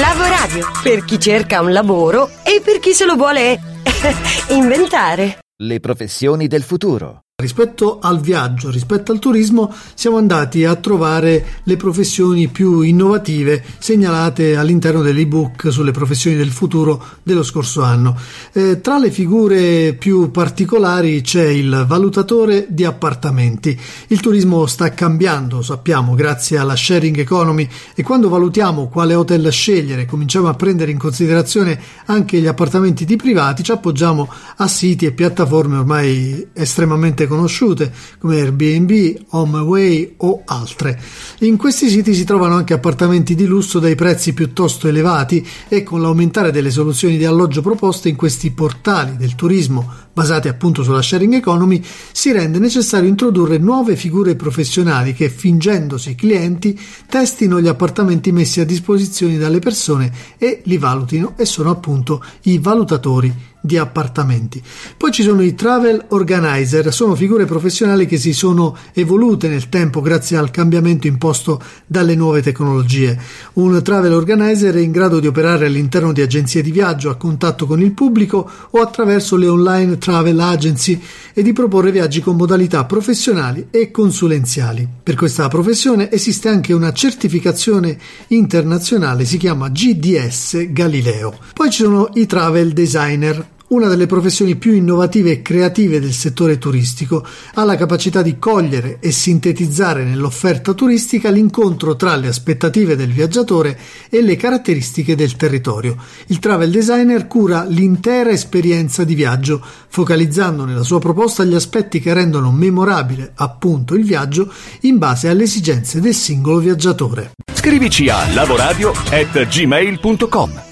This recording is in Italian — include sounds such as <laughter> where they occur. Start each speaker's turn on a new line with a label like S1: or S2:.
S1: Lavoradio, per chi cerca un lavoro e per chi se lo vuole <laughs> inventare.
S2: Le professioni del futuro.
S3: Rispetto al viaggio, rispetto al turismo, siamo andati a trovare le professioni più innovative segnalate all'interno dell'ebook sulle professioni del futuro dello scorso anno. Eh, tra le figure più particolari c'è il valutatore di appartamenti. Il turismo sta cambiando, sappiamo, grazie alla sharing economy e quando valutiamo quale hotel scegliere, cominciamo a prendere in considerazione anche gli appartamenti di privati, ci appoggiamo a siti e piattaforme ormai estremamente conosciute come Airbnb, HomeAway o altre. In questi siti si trovano anche appartamenti di lusso dai prezzi piuttosto elevati e con l'aumentare delle soluzioni di alloggio proposte in questi portali del turismo basati appunto sulla sharing economy si rende necessario introdurre nuove figure professionali che fingendosi clienti testino gli appartamenti messi a disposizione dalle persone e li valutino e sono appunto i valutatori di appartamenti. Poi ci sono i travel organizer, sono figure professionali che si sono evolute nel tempo grazie al cambiamento imposto dalle nuove tecnologie. Un travel organizer è in grado di operare all'interno di agenzie di viaggio a contatto con il pubblico o attraverso le online travel agency e di proporre viaggi con modalità professionali e consulenziali. Per questa professione esiste anche una certificazione internazionale, si chiama GDS Galileo. Poi ci sono i travel designer, una delle professioni più innovative e creative del settore turistico, ha la capacità di cogliere e sintetizzare nell'offerta turistica l'incontro tra le aspettative del viaggiatore e le caratteristiche del territorio. Il travel designer cura l'intera esperienza di viaggio, focalizzando nella sua proposta gli aspetti che rendono memorabile appunto il viaggio in base alle esigenze del singolo viaggiatore.
S4: Scrivici a lavoradio@gmail.com.